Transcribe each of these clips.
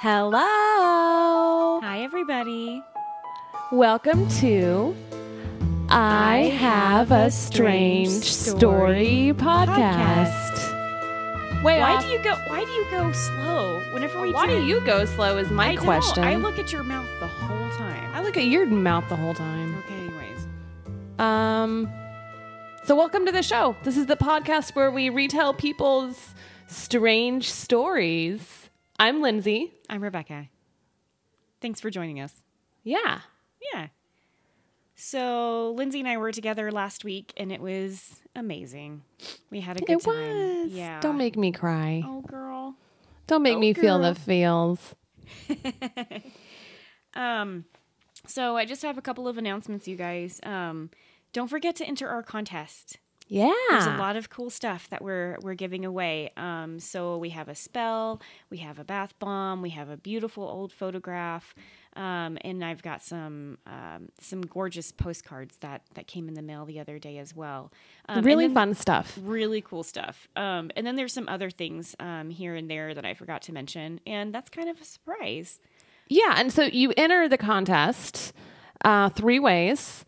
Hello. Hi, everybody. Welcome to I Have a Strange Story podcast. Way Why off. do you go? Why do you go slow whenever we? Why do you go slow? Is my I question. I look at your mouth the whole time. I look at your mouth the whole time. Okay. Anyways, Um, so welcome to the show. This is the podcast where we retell people's strange stories. I'm Lindsay. I'm Rebecca. Thanks for joining us. Yeah. Yeah. So Lindsay and I were together last week, and it was amazing. We had a good it time. was. Yeah. Don't make me cry. Oh, girl. Don't make Oh, me feel the feels. Um, so I just have a couple of announcements, you guys. Um, don't forget to enter our contest. Yeah. There's a lot of cool stuff that we're we're giving away. Um, so we have a spell, we have a bath bomb, we have a beautiful old photograph, um, and I've got some um, some gorgeous postcards that that came in the mail the other day as well. Um, really fun stuff. really cool stuff. Um, and then there's some other things um, here and there that I forgot to mention, and that's kind of a surprise. Yeah, and so you enter the contest uh, three ways.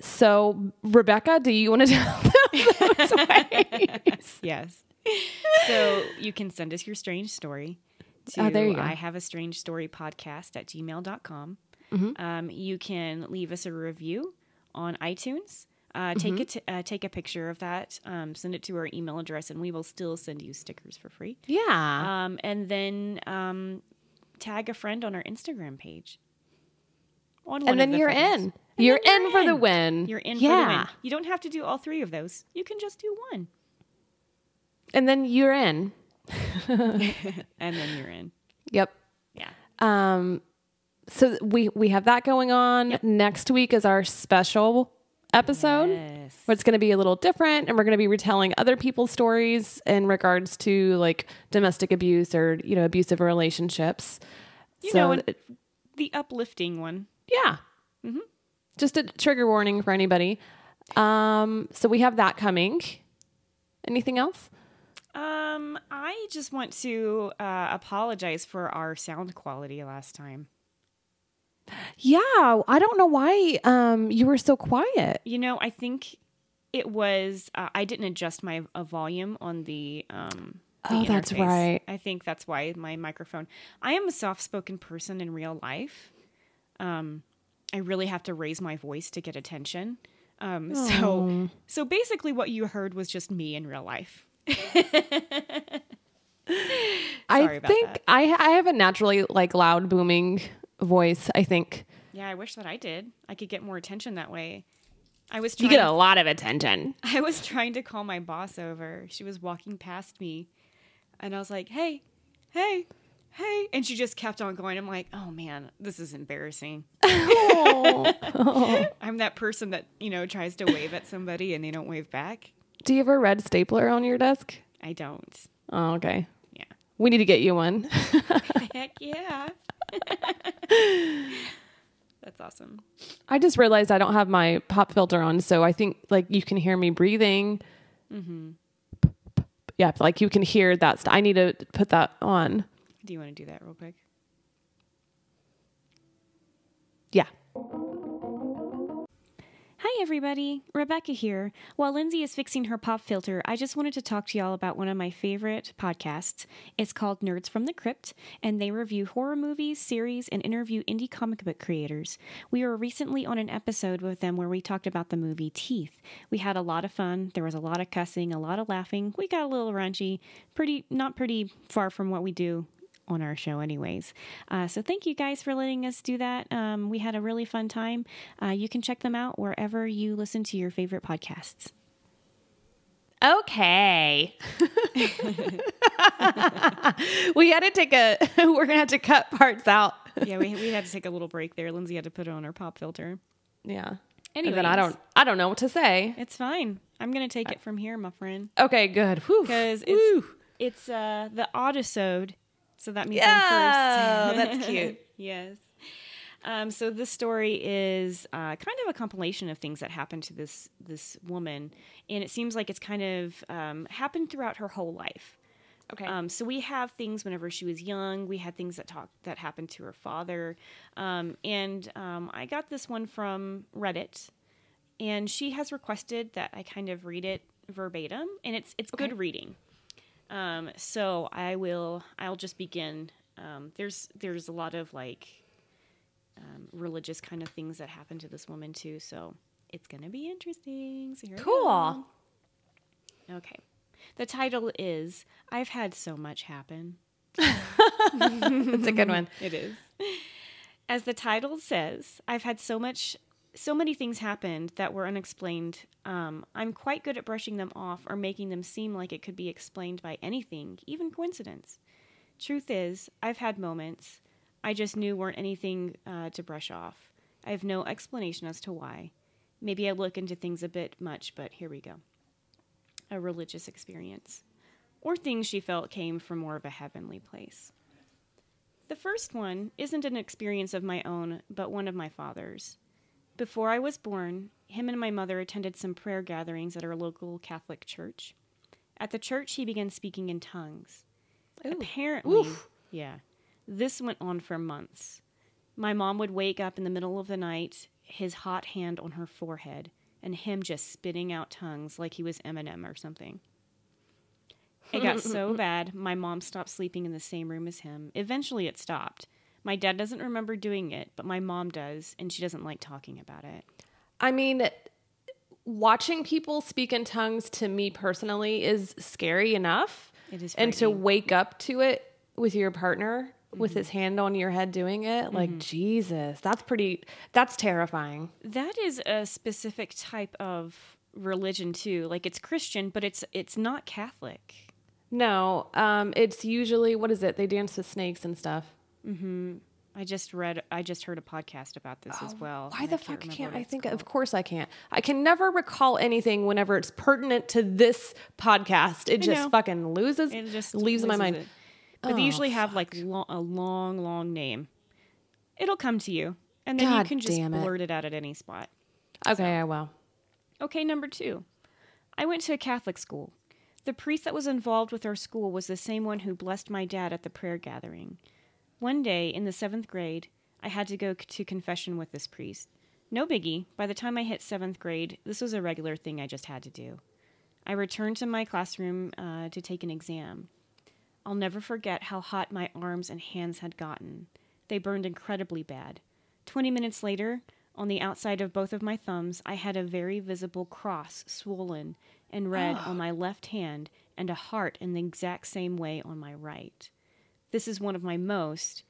So, Rebecca, do you want to tell those ways? Yes. so you can send us your strange story to Oh, there you go. I have a strange story podcast at gmail.com. Mm-hmm. Um, you can leave us a review on iTunes. Uh, take Mm-hmm. it, uh, take a picture of that, um, send it to our email address, and we will still send you stickers for free. Yeah. Um, and then um, tag a friend on our Instagram page. On and then the you're in. You're in you're for the win. You're in yeah. for the win. You don't have to do all three of those. You can just do one, And then you're in. and then you're in. Yep. Yeah. Um, so we we have that going on. Next week is our special episode. Yes. where it's going to be a little different and we're going to be retelling other people's stories in regards to like domestic abuse or you know abusive relationships You so know, it- the uplifting one. yeah just a trigger warning for anybody um so we have that coming anything else Um, I just want to uh, apologize for our sound quality last time. yeah i don't know why um you were so quiet You know, I think it was uh, I didn't adjust my uh, volume on the um. the Oh, that's right. I think that's why my microphone. I am a soft-spoken person in real life. Um, I really have to raise my voice to get attention. Um, so so basically, what you heard was just me in real life. i think that. i i have a naturally like loud booming voice i think Yeah, I wish that I did. I could get more attention that way. I was you get a lot of attention I was trying to call my boss over. She was walking past me, and I was like, "Hey, hey, hey," and she just kept on going. I'm like, "Oh man, this is embarrassing." I'm that person that you know tries to wave at somebody and they don't wave back. do you have a red stapler on your desk I don't. oh okay Yeah. we need to get you one Heck yeah. That's awesome. I just realized I don't have my pop filter on, so I think like you can hear me breathing. Mm-hmm. Yeah, like you can hear that. St- I need to put that on. Do you want to do that real quick? Yeah. Hi, everybody. Rebecca here. While Lindsay is fixing her pop filter, I just wanted to talk to y'all about one of my favorite podcasts. It's called Nerds from the Crypt, and they review horror movies, series, and interview indie comic book creators. We were recently on an episode with them where we talked about the movie Teeth. We had a lot of fun. There was a lot of cussing, a lot of laughing. We got a little raunchy. Pretty, not pretty far from what we do on our show, anyways. Uh, so thank you guys for letting us do that. Um, we had a really fun time. Uh, you can check them out wherever you listen to your favorite podcasts. Okay. we had to take a. We're gonna have to cut parts out. yeah, we, we had to take a little break there. Lindsay had to put on her pop filter. Yeah. Anyway, then I don't. I don't know what to say. It's fine. I'm gonna take it from here, my friend, Okay. Good. Because it's it's uh, the autosode. So that means Yeah, I'm first. that's cute. yes. Um, so this story is uh, kind of a compilation of things that happened to this this woman, and it seems like it's kind of um, happened throughout her whole life. Okay. Um, so we have things whenever she was young. We had things that talk that happened to her father, um, and um, I got this one from Reddit, and she has requested that I kind of read it verbatim, and it's it's Okay. good reading. Um, so I will I'll just begin. Um, there's there's a lot of like um, religious kind of things that happen to this woman too, so it's gonna be interesting. So Cool. Okay. The title is I've Had So Much Happen. That's a good one. It is. As the title says, I've had so much so many things happened that were unexplained. Um, I'm quite good at brushing them off or making them seem like it could be explained by anything, even coincidence. Truth is, I've had moments I just knew weren't anything uh, to brush off. I have no explanation as to why. Maybe I look into things a bit much, but here we go. A religious experience, or things she felt came from more of a heavenly place. The first one isn't an experience of my own, but one of my father's. Before I was born, him and my mother attended some prayer gatherings at our local Catholic church. At the church, he began speaking in tongues. Apparently, Oof. yeah, this went on for months. My mom would wake up in the middle of the night, his hot hand on her forehead, and him just spitting out tongues like he was Eminem or something. It got so bad, my mom stopped sleeping in the same room as him. Eventually, it stopped. My dad doesn't remember doing it, but my mom does, and she doesn't like talking about it. I mean, watching people speak in tongues to me personally is scary enough. It is And to wake up to it with your partner with Mm-hmm. his hand on your head doing it, like Jesus, that's pretty that's terrifying. That is a specific type of religion too. Like it's Christian, but it's it's not Catholic. No, um it's usually what is it? They dance with snakes and stuff. Mm-hmm. I just read I just heard a podcast about this as oh, well. Oh, Why the I fuck remember can't I think? called. Of course I can't. I can never recall anything whenever it's pertinent to this podcast. It just know. fucking loses, It just leaves my mind. it. But they Oh, usually have like lo- a long, long name. It'll come to you, and then you can just it. blurt it out at any spot. Okay, I will. Okay, number two. I went to a Catholic school. The priest that was involved with our school was the same one who blessed my dad at the prayer gathering. One day in the seventh grade, I had to go to confession with this priest. No biggie. By the time I hit seventh grade, this was a regular thing I just had to do. I returned to my classroom uh, to take an exam. I'll never forget how hot my arms and hands had gotten. They burned incredibly bad. Twenty minutes later, on the outside of both of my thumbs, I had a very visible cross swollen and red on my left hand and a heart in the exact same way on my right. This is one of my most,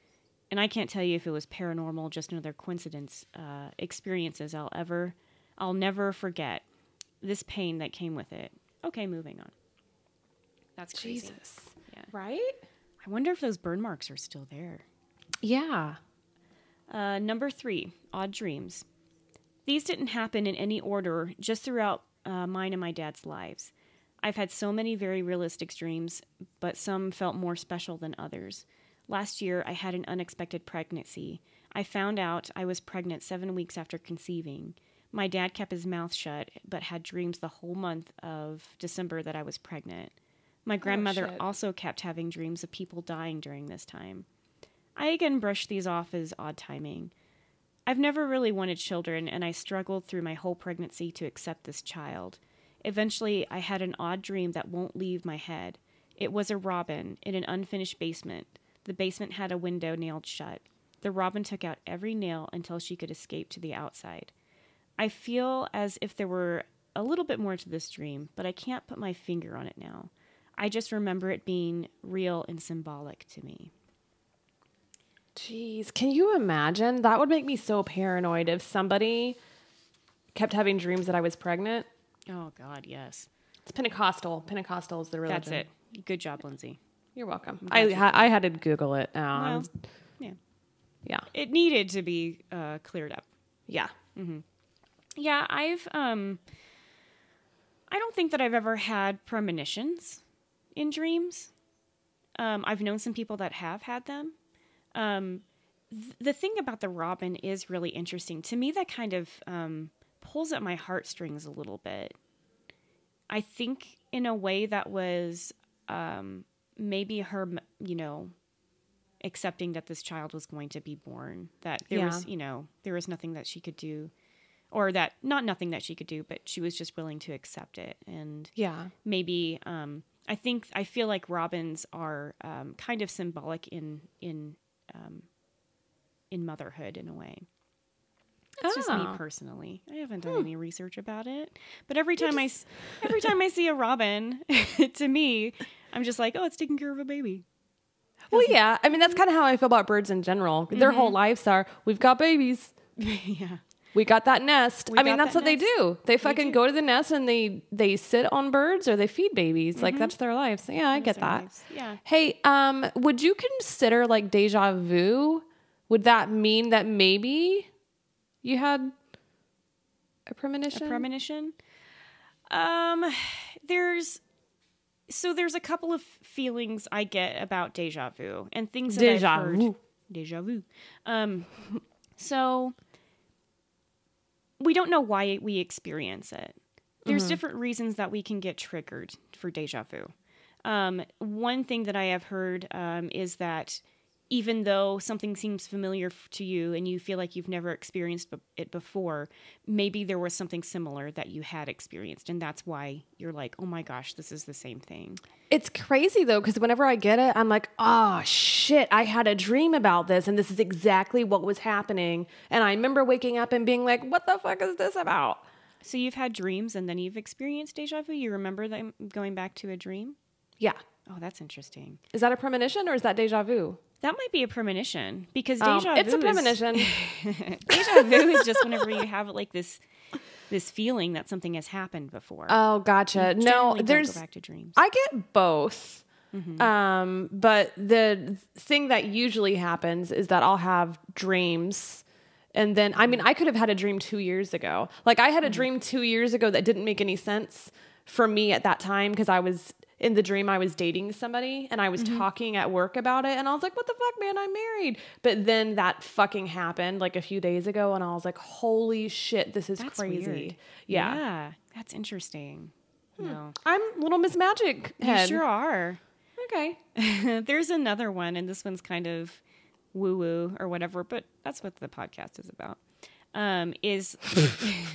and I can't tell you if it was paranormal, just another coincidence, uh, experiences I'll ever, I'll never forget. This pain that came with it. Okay, moving on. That's crazy. Jesus. Yeah. Right? I wonder if those burn marks are still there. Yeah. Uh, number three, odd dreams. These didn't happen in any order, just throughout uh, mine and my dad's lives. I've had so many very realistic dreams, but some felt more special than others. Last year, I had an unexpected pregnancy. I found out I was pregnant seven weeks after conceiving. My dad kept his mouth shut, but had dreams the whole month of December that I was pregnant. My oh, grandmother shit. also kept having dreams of people dying during this time. I again brushed these off as odd timing. I've never really wanted children, and I struggled through my whole pregnancy to accept this child. Eventually, I had an odd dream that won't leave my head. It was a robin in an unfinished basement. The basement had a window nailed shut. The robin took out every nail until she could escape to the outside. I feel as if there were a little bit more to this dream, but I can't put my finger on it now. I just remember it being real and symbolic to me. Jeez, can you imagine? That would make me so paranoid if somebody kept having dreams that I was pregnant. Oh, God, yes. It's Pentecostal. Pentecostal is the religion. That's it. Good job, Lindsay. You're welcome. I you I had to Google it. Um, Well, yeah. yeah, It needed to be uh, cleared up. yeah. Yeah, I've um I don't think that I've ever had premonitions in dreams. Um, I've known some people that have had them. Um, th- the thing about the robin is really interesting. To me, that kind of um, pulls at my heartstrings a little bit. I think in a way that was um, maybe her, you know, accepting that this child was going to be born, that there was, you know, there was nothing that she could do, or that not nothing that she could do, but she was just willing to accept it. And Yeah. maybe, um, I think, I feel like robins are um, kind of symbolic in, in, um, in motherhood in a way. That's just me Oh. personally. I haven't done hmm. any research about it, but every time I s I every time I see a robin, to me, I'm just like, oh, it's taking care of a baby. Well, yeah. I mean, that's kind of how I feel about birds in general. Their whole mm-hmm. lives are we've got babies. yeah, We got that nest. We I mean, that's that what they do. They fucking go to the nest and they they sit on birds or they feed babies. Like mm-hmm. that's their lives. Yeah, I get that. lives. Yeah. Hey, um, would you consider like deja vu? Would that mean that maybe you had a premonition? A premonition. Um, there's so there's a couple of feelings I get about deja vu and things that Deja I've heard. vu. Deja vu. Um, so we don't know why we experience it. There's different reasons that we can get triggered for deja vu. Um, one thing that I have heard um, is that even though something seems familiar to you and you feel like you've never experienced it before, maybe there was something similar that you had experienced, and that's why you're like, "Oh my gosh, this is the same thing." It's crazy though, because whenever I get it, I'm like, oh shit, I had a dream about this, and this is exactly what was happening. And I remember waking up and being like, what the fuck is this about? So you've had dreams, and then you've experienced deja vu. You remember them going back to a dream? Yeah. Oh, that's interesting. Is that a premonition or is that deja vu? That might be a premonition because Um, deja vu it's a is- premonition. deja vu is just whenever you have like this this feeling that something has happened before. oh, gotcha. No, there's back to dreams. I get both. Um, but the thing that usually happens is that I'll have dreams. And then, I mean, I could have had a dream two years ago. Like, I had a dream two years ago that didn't make any sense for me at that time because I was in the dream, I was dating somebody and I was mm-hmm. talking at work about it. And I was like, what the fuck, man? I'm married. But then that fucking happened like a few days ago. And I was like, holy shit, this is That's crazy. weird. Yeah. that's interesting. Hmm. No, I'm little Miss Magic you sure are. Okay. There's another one, and this one's kind of woo woo or whatever, but that's what the podcast is about. Um, is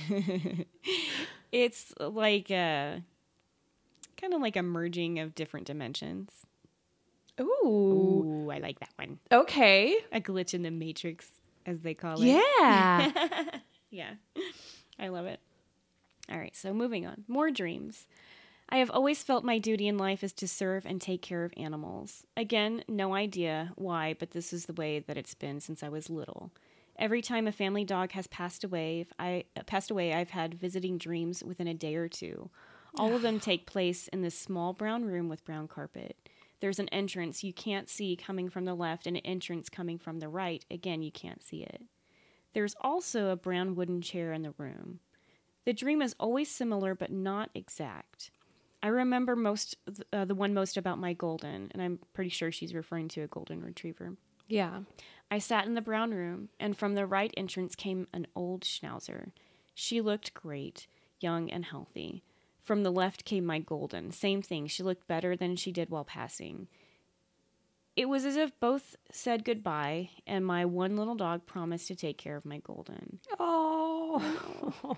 it's like a kind of like a merging of different dimensions. Ooh. Ooh, I like that one. Okay. A glitch in the matrix, as they call it. Yeah. Yeah. I love it. All right, so moving on. More dreams. I have always felt my duty in life is to serve and take care of animals. Again, no idea why, but this is the way that it's been since I was little. Every time a family dog has passed away, if I uh, passed away, I've had visiting dreams within a day or two. All of them take place in this small brown room with brown carpet. There's an entrance you can't see coming from the left and an entrance coming from the right. Again, you can't see it. There's also a brown wooden chair in the room. The dream is always similar but not exact. I remember most uh, the one most about my golden, and I'm pretty sure she's referring to a golden retriever. yeah. I sat in the brown room, and from the right entrance came an old schnauzer. She looked great, young and healthy. From the left came my golden. Same thing. She looked better than she did while passing. It was as if both said goodbye, and my one little dog promised to take care of my golden. Oh.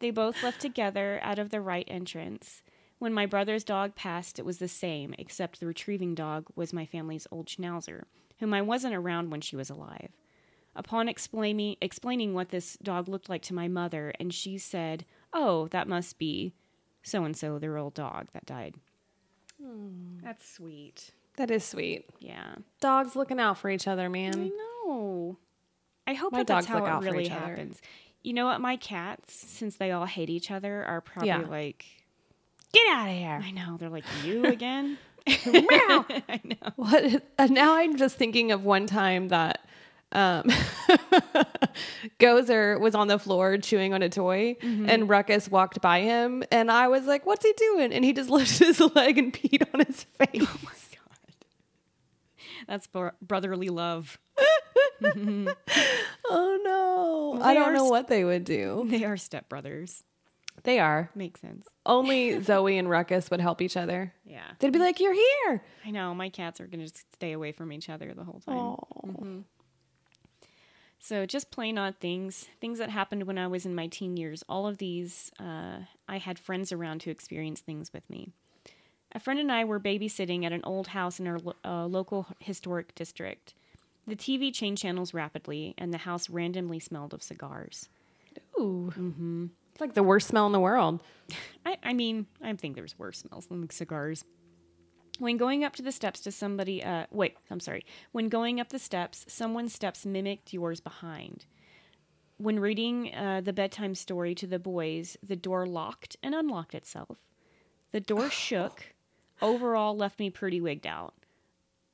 They both left together out of the right entrance. When my brother's dog passed, it was the same, except the retrieving dog was my family's old schnauzer, whom I wasn't around when she was alive. Upon explaining explaining what this dog looked like to my mother, and she said, "Oh, that must be so and so, their old dog that died." Hmm. That's sweet. that is sweet. Yeah, Dogs looking out for each other, man. I man. know. I hope My that that's dogs how look it for really each other. happens. You know what? My cats, since they all hate each other, are probably Yeah. like, Get out of here. I know. They're like, you again? I know. What? And now I'm just thinking of one time that um, Gozer was on the floor chewing on a toy, mm-hmm. and Ruckus walked by him, and I was like, "What's he doing?" And he just lifted his leg and peed on his face. Oh my god, that's bro- brotherly love. Mm-hmm. oh no! They I don't know sp- what they would do. They are stepbrothers. They are. Makes sense. Only Zoe and Ruckus would help each other. Yeah. They'd be like, "You're here." I know. My cats are going to stay away from each other the whole time. Oh. So, just plain odd things, things that happened when I was in my teen years. All of these, uh, I had friends around to experience things with me. A friend and I were babysitting at an old house in our lo- uh, local historic district. The TV changed channels rapidly, and the house randomly smelled of cigars. Ooh. Mm-hmm. It's like the worst smell in the world. I, I mean, I think there's worse smells than cigars. When going up to the steps to somebody, uh, wait, I'm sorry. When going up the steps, someone's steps mimicked yours behind. When reading uh, the bedtime story to the boys, the door locked and unlocked itself. The door shook. Overall, left me pretty wigged out.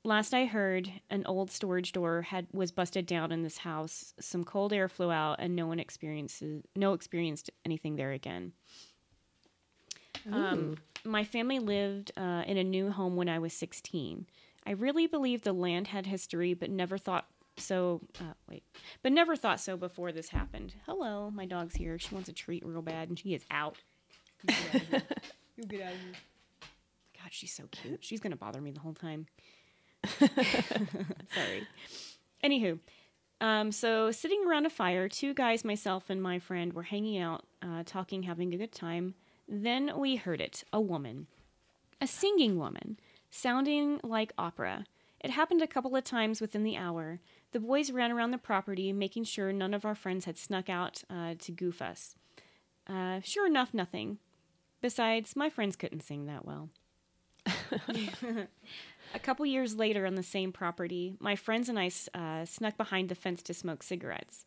Last I heard, an old storage door had was busted down in this house. Some cold air flew out, and no one experiences no experienced anything there again. Um, my family lived uh, in a new home when I was 16. I really believed the land had history, but never thought so. Uh, wait, but never thought so before this happened. Hello, my dog's here. She wants a treat real bad, and she is out. You get out of here. You get out of here. God, she's so cute. She's gonna bother me the whole time. Sorry. Anywho, um, so sitting around a fire, two guys, myself and my friend, were hanging out, uh, talking, having a good time. Then we heard it a woman, a singing woman, sounding like opera. It happened a couple of times within the hour. The boys ran around the property, making sure none of our friends had snuck out uh, to goof us. Uh, sure enough, nothing. Besides, my friends couldn't sing that well. a couple years later on the same property, my friends and I uh, snuck behind the fence to smoke cigarettes.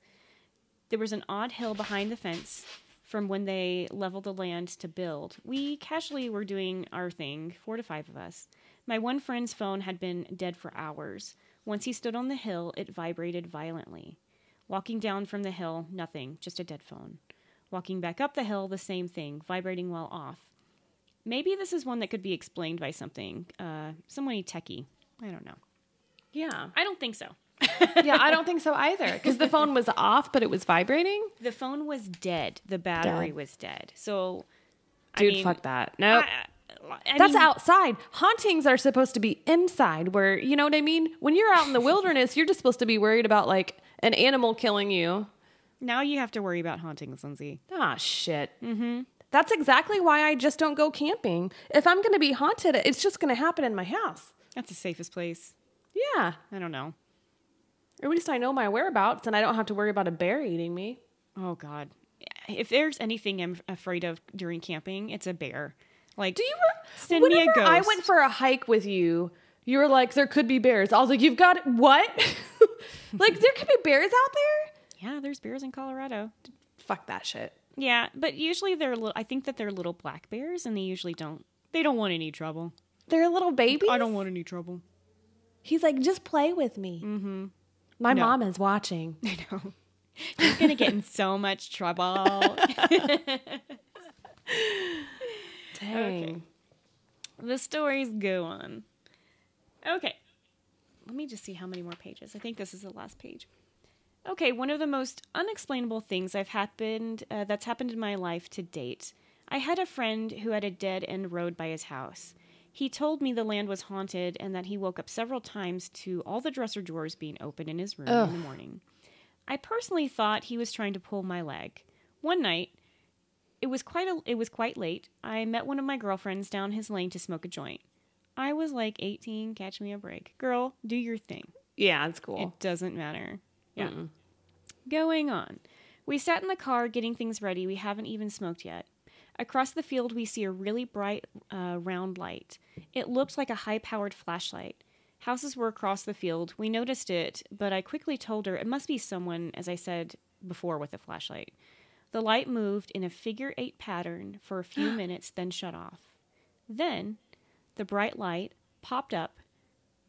There was an odd hill behind the fence from when they leveled the land to build. We casually were doing our thing, four to five of us. My one friend's phone had been dead for hours. Once he stood on the hill, it vibrated violently. Walking down from the hill, nothing, just a dead phone. Walking back up the hill, the same thing, vibrating while off. Maybe this is one that could be explained by something, uh, somebody techie. I don't know. Yeah. I don't think so. Yeah, I don't think so either. Because the phone was off, but it was vibrating. The phone was dead. The battery Dead. was dead. So, Dude, I mean, fuck that. No. I That's mean, outside. Hauntings are supposed to be inside, where, you know what I mean? When you're out in the wilderness, you're just supposed to be worried about like an animal killing you. Now you have to worry about hauntings, Lindsay. Ah, shit. Mm-hmm. That's exactly why I just don't go camping. If I'm going to be haunted, it's just going to happen in my house. That's the safest place. Yeah. I don't know. Or at least I know my whereabouts and I don't have to worry about a bear eating me. Oh God. If there's anything I'm afraid of during camping, it's a bear. Like, Do you re- Send me a Whenever I went for a hike with you, you were like, there could be bears. I was like, you've got what? like, there could be bears out there? Yeah, there's bears in Colorado. Fuck that shit. Yeah, but usually they're little. I think that they're little black bears, and they usually don't. They don't want any trouble. They're little babies. I don't want any trouble. He's like, just play with me. Mm-hmm. My No. mom is watching. I know. You're gonna get in so much trouble. Dang. the stories go on. Okay. Let me just see how many more pages. I think this is the last page. Okay, one of the most unexplainable things I've happened uh, that's happened in my life to date. I had a friend who had a dead end road by his house. He told me the land was haunted and that he woke up several times to all the dresser drawers being open in his room in the morning. I personally thought he was trying to pull my leg. One night, it was quite a, it was quite late. I met one of my girlfriends down his lane to smoke a joint. I was like 18, catch me a break. Girl, do your thing. Yeah, that's cool. It doesn't matter. Yeah. Going on. We sat in the car getting things ready. We haven't even smoked yet. Across the field, we see a really bright, uh, round light. It looked like a high powered flashlight. Houses were across the field. We noticed it, but I quickly told her it must be someone, as I said before, with a flashlight. The light moved in a figure eight pattern for a few minutes, then shut off. Then, the bright light popped up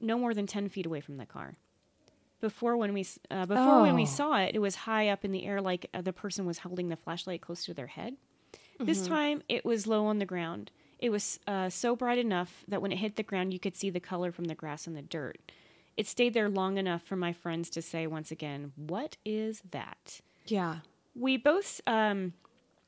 no more than 10 feet away from the car. Before when we uh, before when we Oh. saw it, it was high up in the air, like uh, the person was holding the flashlight close to their head. This time, it was low on the ground. It was uh, so bright enough that when it hit the ground, you could see the color from the grass and the dirt. It stayed there long enough for my friends to say once again, "What is that?" yeah. we both um,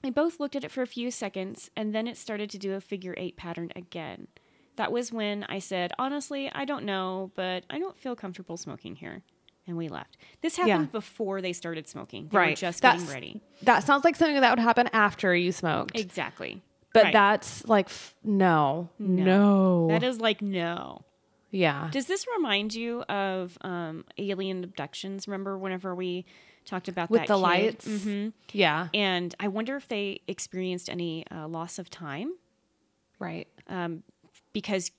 They both looked at it for a few seconds, and then it started to do a figure eight pattern again. That was when I said, Honestly, I don't know, but I don't feel comfortable smoking here. And we left. This happened Yeah. before they started smoking. They were Right. just That's- getting ready. That sounds like something that would happen after you smoked. Exactly. but Right. that's like, f- no. No. That is like, no. yeah. Does this remind you of um, alien abductions? Remember whenever we talked about With that the kid? lights? Mhm. Yeah. And I wonder if they experienced any uh, loss of time Right. because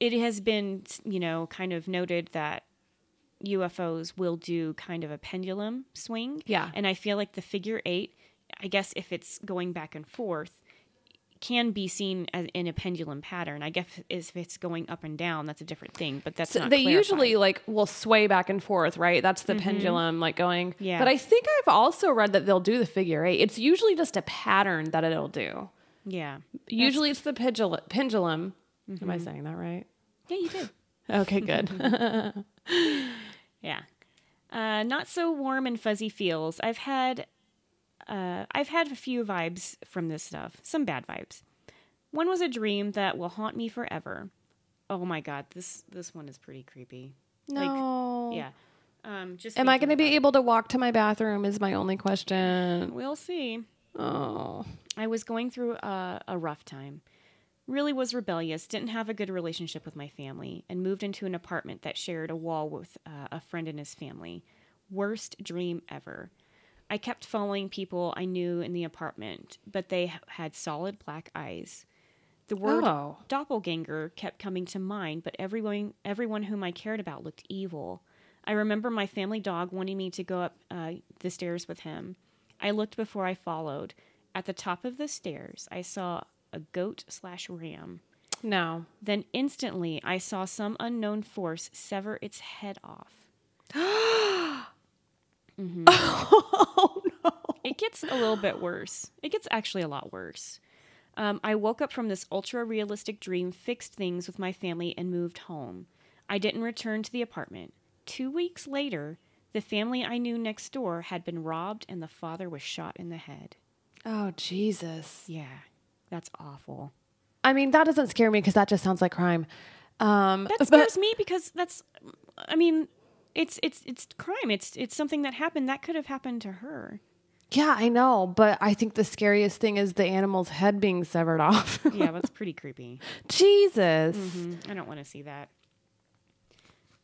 it has been, you know, kind of noted that UFOs will do kind of a pendulum swing. Yeah. And I feel like the figure eight, I guess if it's going back and forth, can be seen as in a pendulum pattern. I guess if it's going up and down, that's a different thing. But that's So they clarified. usually like will sway back and forth, right? That's the mm-hmm. pendulum like going. Yeah. But I think I've also read that they'll do the figure eight. It's usually just a pattern that it'll do. yeah, Usually it's the pendulum. Pendulum. Am I mm-hmm. saying that right? yeah, you did. Okay, good. Yeah. Uh, not so warm and fuzzy feels. I've had uh, I've had a few vibes from this stuff. Some bad vibes. One was a dream that will haunt me forever. Oh my god, this this one is pretty creepy. no. Yeah. Um, just Am I going to be able to walk to my bathroom? Is my only question. We'll see. Oh. I was going through a, a rough time. Really was rebellious, didn't have a good relationship with my family, and moved into an apartment that shared a wall with uh, a friend and his family. Worst dream ever. I kept following people I knew in the apartment, but they had solid black eyes. The word Oh. doppelganger kept coming to mind, but everyone everyone whom I cared about looked evil. I remember my family dog wanting me to go up uh, the stairs with him. I looked before I followed. At the top of the stairs, I saw a goat slash ram. No. Then instantly, I saw some unknown force sever its head off. mm-hmm. Oh no. It gets a little bit worse. It gets actually a lot worse. Um, I woke up from this ultra realistic dream, fixed things with my family, and moved home. I didn't return to the apartment. Two weeks later, the family I knew next door had been robbed and the father was shot in the head. Oh Jesus. Yeah, that's awful. I mean, that doesn't scare me because that just sounds like crime. Um, That but- scares me because that's, I mean, it's it's it's crime. It's it's something that happened that could have happened to her. Yeah, I know, but I think the scariest thing is the animal's head being severed off. Yeah, that's pretty creepy. Jesus. Mm, I don't want to see that.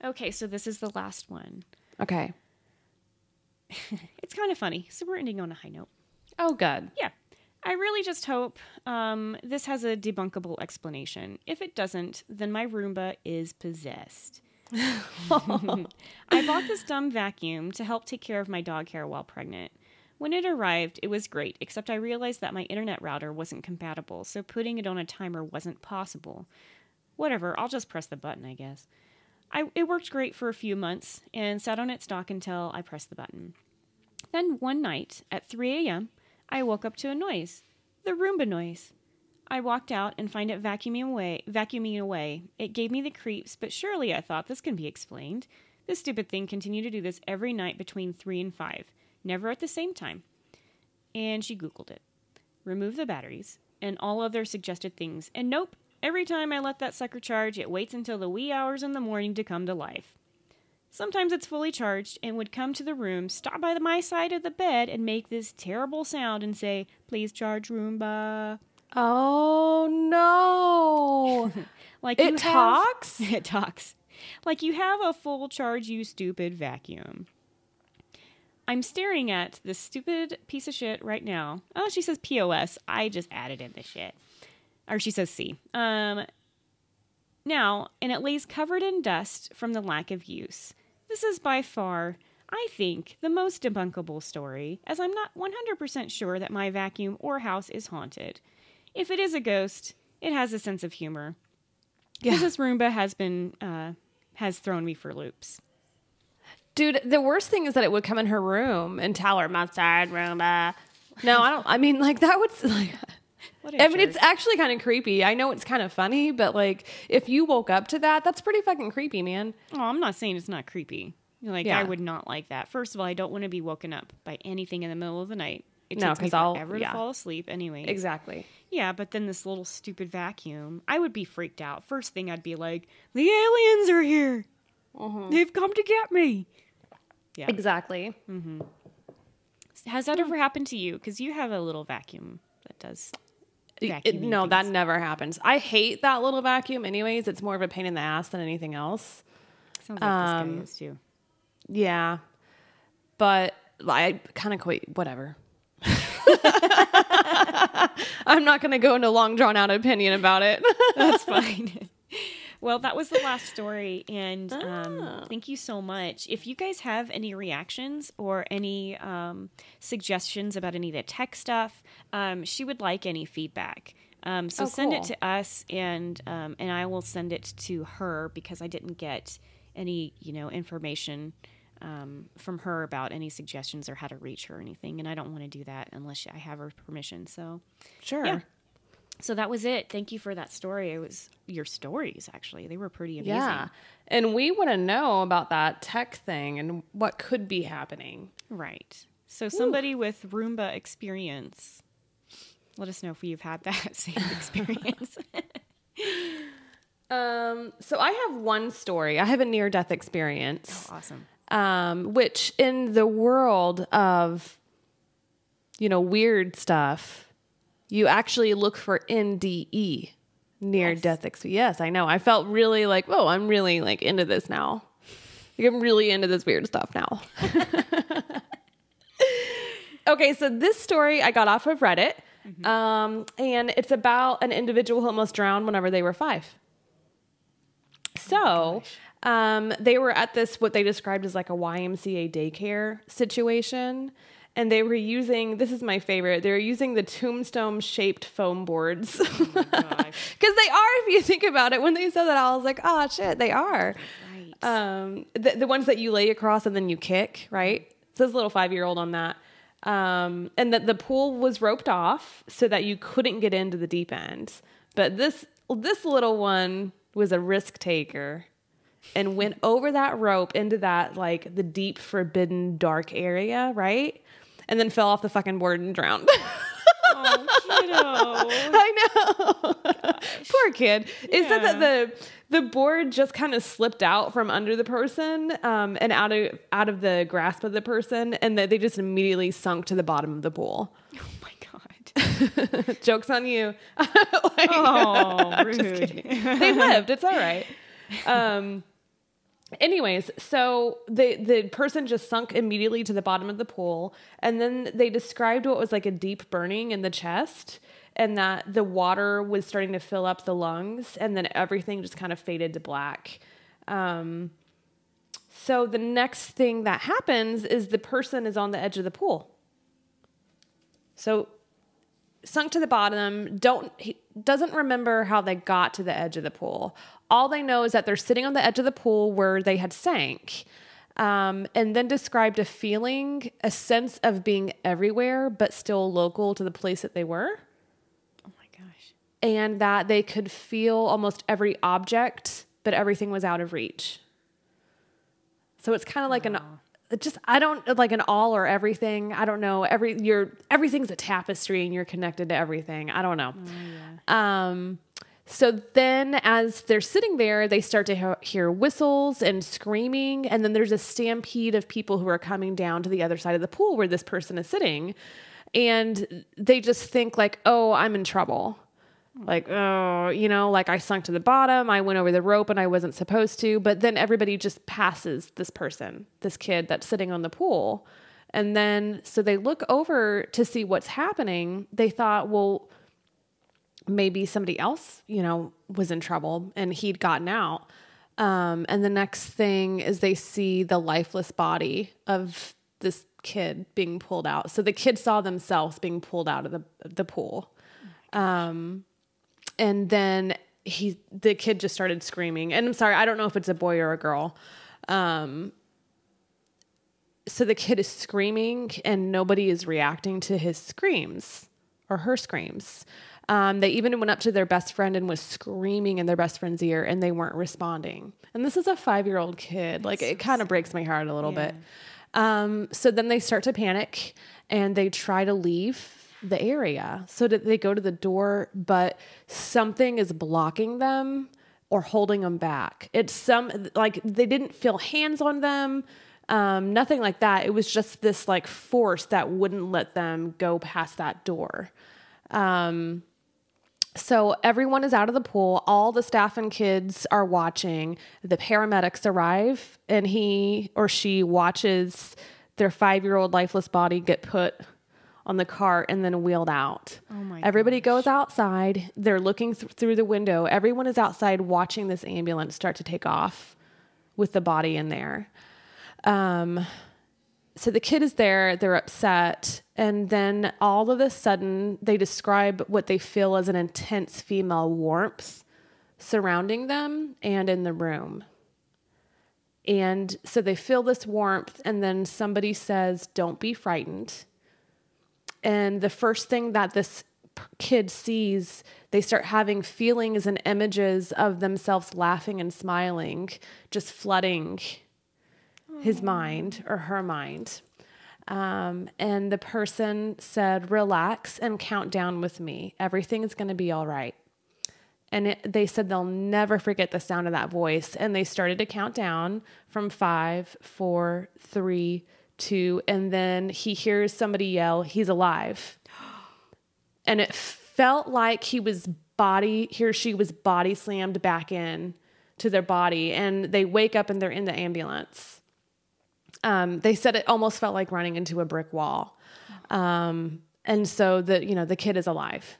Okay, so this is the last one. Okay. It's kind of funny, so we're ending on a high note. Oh, good. Yeah. I really just hope um, this has a debunkable explanation. If it doesn't, then my Roomba is possessed. I bought this dumb vacuum to help take care of my dog hair while pregnant. When it arrived, it was great, except I realized that my internet router wasn't compatible, so putting it on a timer wasn't possible. Whatever, I'll just press the button, I guess. I, it worked great for a few months and sat on its dock until I pressed the button. Then one night at 3 a.m., I woke up to a noise the Roomba noise. I walked out and find it vacuuming away. Vacuuming away. It gave me the creeps, but surely I thought this can be explained. This stupid thing continued to do this every night between 3 and 5, never at the same time. And she Googled it. Remove the batteries and all other suggested things, and nope, every time I let that sucker charge, it waits until the wee hours in the morning to come to life. Sometimes it's fully charged and would come to the room, stop by the, my side of the bed, and make this terrible sound and say, Please charge Roomba. Oh, no. Like It you have- talks? it talks. Like you have a full charge, you stupid vacuum. I'm staring at this stupid piece of shit right now. Oh, she says POS. I just added in the shit. Or she says C. Um, now, and it lays covered in dust from the lack of use. This is by far, I think, the most debunkable story, as I'm not 100% sure that my vacuum or house is haunted. If it is a ghost, it has a sense of humor. Because this Roomba has been, uh, has thrown me for loops. Dude, the worst thing is that it would come in her room and tell her mustard Roomba. No, I don't. I mean, like that would. Like, I mean, jerk. it's actually kind of creepy. I know it's kind of funny, but like, if you woke up to that, that's pretty fucking creepy, man. Oh, I'm not saying it's not creepy. Like Yeah. I would not like that. First of all, I don't want to be woken up by anything in the middle of the night. It No, because I'll- forever yeah. fall asleep anyway. Exactly. Yeah, but then this little stupid vacuum, I would be freaked out. First thing I'd be like, the aliens are here. Mm-hmm. They've come to get me. Yeah. Exactly. Has that ever happened to you? Because you have a little vacuum that does. It- no, that never happens. I hate that little vacuum anyways. It's more of a pain in the ass than anything else. sounds like um, this guy is too. Yeah. But I kind of quit. whatever. I'm not going to go into long drawn out opinion about it. That's fine. Well, that was the last story, and um, Ah. thank you so much. If you guys have any reactions or any um, suggestions about any of the tech stuff, um, she would like any feedback. Um, so Oh, send it to us, and um, and I will send it to her because I didn't get any you know information um, from her about any suggestions or how to reach her or anything, and I don't want to do that unless I have her permission. So sure. Yeah. So that was it. Thank you for that story. It was your stories actually. They were pretty amazing. Yeah. And we want to know about that tech thing and what could be happening. Right. So somebody with Roomba experience, let us know if you've had that same experience. Um, so I have one story. I have a near death experience. Oh, awesome. um, which in the world of you know weird stuff you actually look for nde near death experience yes i know. I felt really like oh i'm really like into this now. Like, i'm really into this weird stuff now. Okay so this story i got off of reddit um, and it's about an individual who almost drowned whenever they were five. So um, they were at this, what they described as like a YMCA daycare situation. And they were using, this is my favorite, they were using the tombstone shaped foam boards. Because they are, if you think about it. When they said that, I was like, oh shit, they are. Right. Um, the, the ones that you lay across and then you kick, right? It says little five year old on that. Um, and that the pool was roped off so that you couldn't get into the deep end. But this this little one was a risk taker and went over that rope into that like the deep forbidden dark area, right? And then fell off the fucking board and drowned. oh, kiddo. I know. Poor kid. It said that the the board just kind of slipped out from under the person um, and out of out of the grasp of the person, and that they just immediately sunk to the bottom of the pool. Oh my god. Jokes on you. Like, Oh, rude. They lived. It's all right. Um. Anyways, so the the person just sunk immediately to the bottom of the pool, and then they described what was like a deep burning in the chest, and that the water was starting to fill up the lungs, and then everything just kind of faded to black. Um, so the next thing that happens is the person is on the edge of the pool. So sunk to the bottom don't he doesn't remember how they got to the edge of the pool all they know is that they're sitting on the edge of the pool where they had sank um, and then described a feeling a sense of being everywhere but still local to the place that they were Oh my gosh. and that they could feel almost every object but everything was out of reach so it's kind of like an it just I don't like an all or everything. I don't know. Every you're everything's a tapestry and you're connected to everything. I don't know. Oh Um so then as they're sitting there, they start to hear whistles and screaming and then there's a stampede of people who are coming down to the other side of the pool where this person is sitting and they just think like, "Oh, I'm in trouble." like oh you know like i sunk to the bottom i went over the rope and i wasn't supposed to but then everybody just passes this person this kid that's sitting on the pool and then so they look over to see what's happening they thought well maybe somebody else you know was in trouble and he'd gotten out. Um, and the next thing is they see the lifeless body of this kid being pulled out. So the kid saw themselves being pulled out of the, the pool. Um, and then he the kid just started screaming. And i'm sorry i don't know if it's a boy or a girl. Um so the kid is screaming and nobody is reacting to his screams or her screams um, they even went up to their best friend and was screaming in their best friend's ear and they weren't responding and this is a five year old kid like it kind of breaks my heart a little Yeah. bit Um, so then they start to panic and they try to leave the area. So that they go to the door, but something is blocking them or holding them back. It's some like they didn't feel hands on them, um, nothing like that. It was just this like force that wouldn't let them go past that door. Um, so everyone is out of the pool. All the staff and kids are watching. The paramedics arrive, and he or she watches their five year old lifeless body get put on the cart and then wheeled out. Oh my Everybody goes outside. They're looking th- through the window. Everyone is outside watching this ambulance start to take off with the body in there. Um, so the kid is there, they're upset, and then all of a sudden they describe what they feel as an intense female warmth surrounding them and in the room. And so they feel this warmth, and then somebody says, Don't be frightened. And the first thing that this kid sees, they start having feelings and images of themselves laughing and smiling, just flooding his mind or her mind. Um, and the person said, Relax and count down with me. Everything is going to be all right. And it, they said they'll never forget the sound of that voice. And they started to count down from five, four, three, two. And then he hears somebody yell, He's alive. And it felt like he was body, he or she was body slammed back in to their body. And they wake up and they're in the ambulance um, they said it almost felt like running into a brick wall. Um, and so the you know the kid is alive.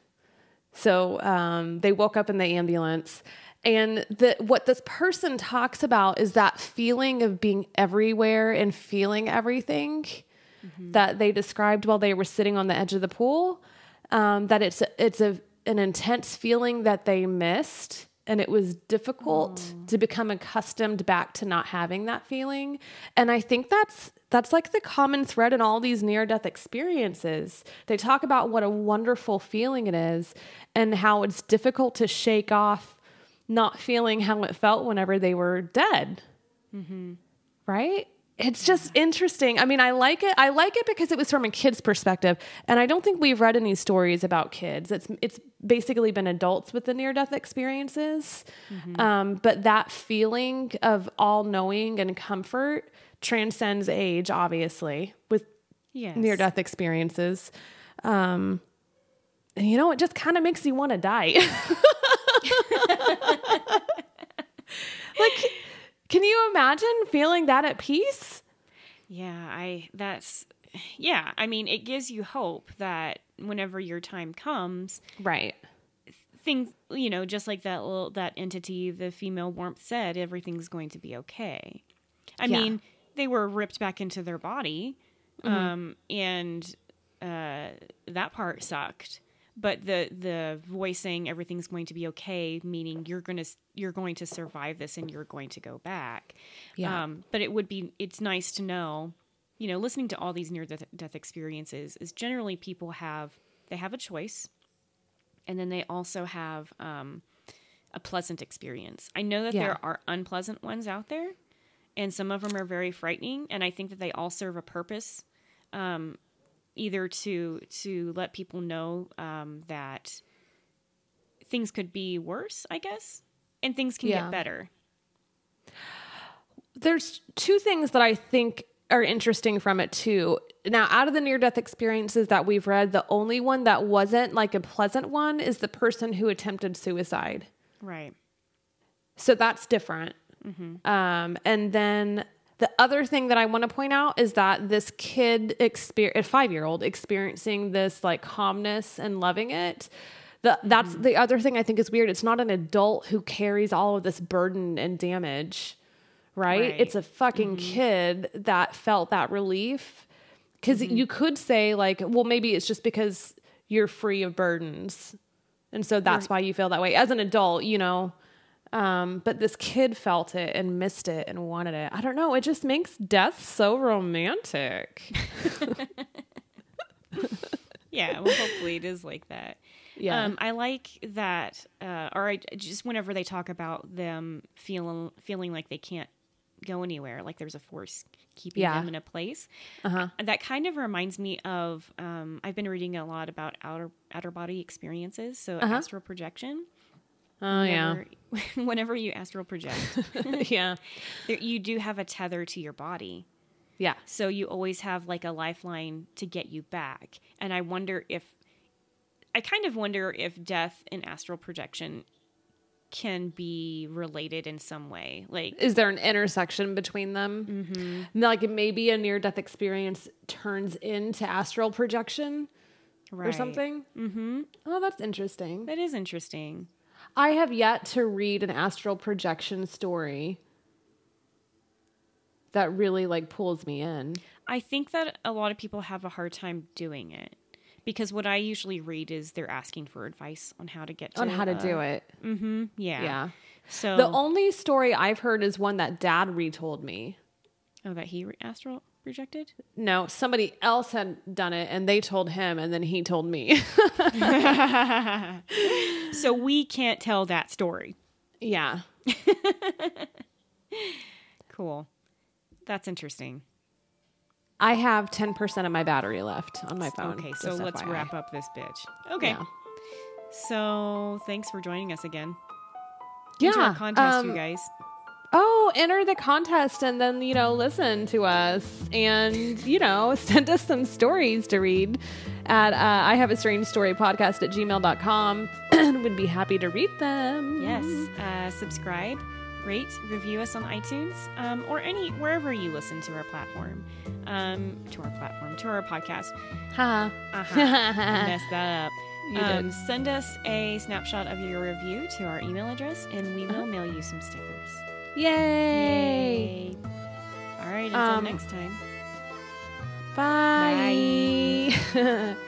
So um, they woke up in the ambulance, and the what this person talks about is that feeling of being everywhere and feeling everything that they described while they were sitting on the edge of the pool. Um, that it's it's a an intense feeling that they missed and it was difficult mm. to become accustomed back to not having that feeling. And i think that's that's like the common thread in all these near death experiences. They talk about what a wonderful feeling it is and how it's difficult to shake off not feeling how it felt whenever they were dead. Mm-hmm. Right it's just interesting. I mean i like it i like it because it was from a kid's perspective and i don't think we've read any stories about kids. It's it's basically been adults with the near death experiences um, but that feeling of all knowing and comfort transcends age obviously with Yes. near death experiences. Um, and you know it just kind of makes you want to die. Like can you imagine feeling that at peace Yeah, I that's yeah, I mean it gives you hope that whenever your time comes, right things you know, just like that little that entity, the female warmth said, everything's going to be okay. I Yeah. mean, they were ripped back into their body, um, and uh, that part sucked. But the the voicing everything's going to be okay, meaning you're gonna you're going to survive this and you're going to go back. Yeah. Um, but it would be it's nice to know, you know, listening to all these near death, death experiences is generally people have they have a choice, and then they also have um, a pleasant experience. I know that Yeah. there are unpleasant ones out there, and some of them are very frightening. And I think that they all serve a purpose, um, either to to let people know um, that things could be worse, I guess, and things can Yeah. get better. there's two things that I think are interesting from it too. Now, out of the near death experiences that we've read, the only one that wasn't like a pleasant one is the person who attempted suicide. Right. So that's different. Um, and then the other thing that I want to point out is that this kid, exper- a five year old, experiencing this like calmness and loving it. The, That's mm-hmm. the other thing I think is weird. It's not an adult who carries all of this burden and damage, right? Right. It's a fucking mm-hmm. kid that felt that relief. Because mm-hmm. you could say, like, well, maybe it's just because you're free of burdens. And so that's why you feel that way. As an adult, you know, um, but this kid felt it and missed it and wanted it. I don't know. It just makes death so romantic. Yeah. Well, hopefully it is like that. Yeah. Um, I like that, uh, or I just whenever they talk about them feeling feeling like they can't go anywhere. Like there's a force keeping Yeah. them in a place. Uh-huh. That kind of reminds me of um, I've been reading a lot about outer outer body experiences, so Uh-huh. astral projection. Oh yeah. Whenever, whenever you astral project, yeah. there, you do have a tether to your body. Yeah. So you always have like a lifeline to get you back. And I wonder if I kind of wonder if death and astral projection can be related in some way. Like Is there an intersection between them? Mm-hmm. Like maybe a near death experience turns into astral projection or something? Mm-hmm. Oh, that's interesting. That is interesting. I have yet to read an astral projection story that really like pulls me in. I think that a lot of people have a hard time doing it because what I usually read is they're asking for advice on how to get to on how to do it. Mm-hmm. Yeah. Yeah. So The only story I've heard is one that dad retold me. oh, that he re- astral projected. No, somebody else had done it and they told him and then he told me. So we can't tell that story. yeah. Cool. That's interesting. I have 10% of my battery left on my phone. Okay, so let's FYI. wrap up this bitch. Okay. Yeah. So thanks for joining us again. Yeah. Enter our contest, you um, guys. Oh, enter the contest and then, you know, listen to us and, you know, send us some stories to read at uh, I have a strange story podcast at gmail.com and we'd be happy to read them. Yes. Uh, subscribe, rate, review us on iTunes, um, or any wherever you listen to our platform, um, to our platform, to our podcast. Ha. Uh-huh. Messed that up. You Um, did. send us a snapshot of your review to our email address, and we will Uh-huh. mail you some stickers. Yay. Yay! All right. Until Um, next time. Bye.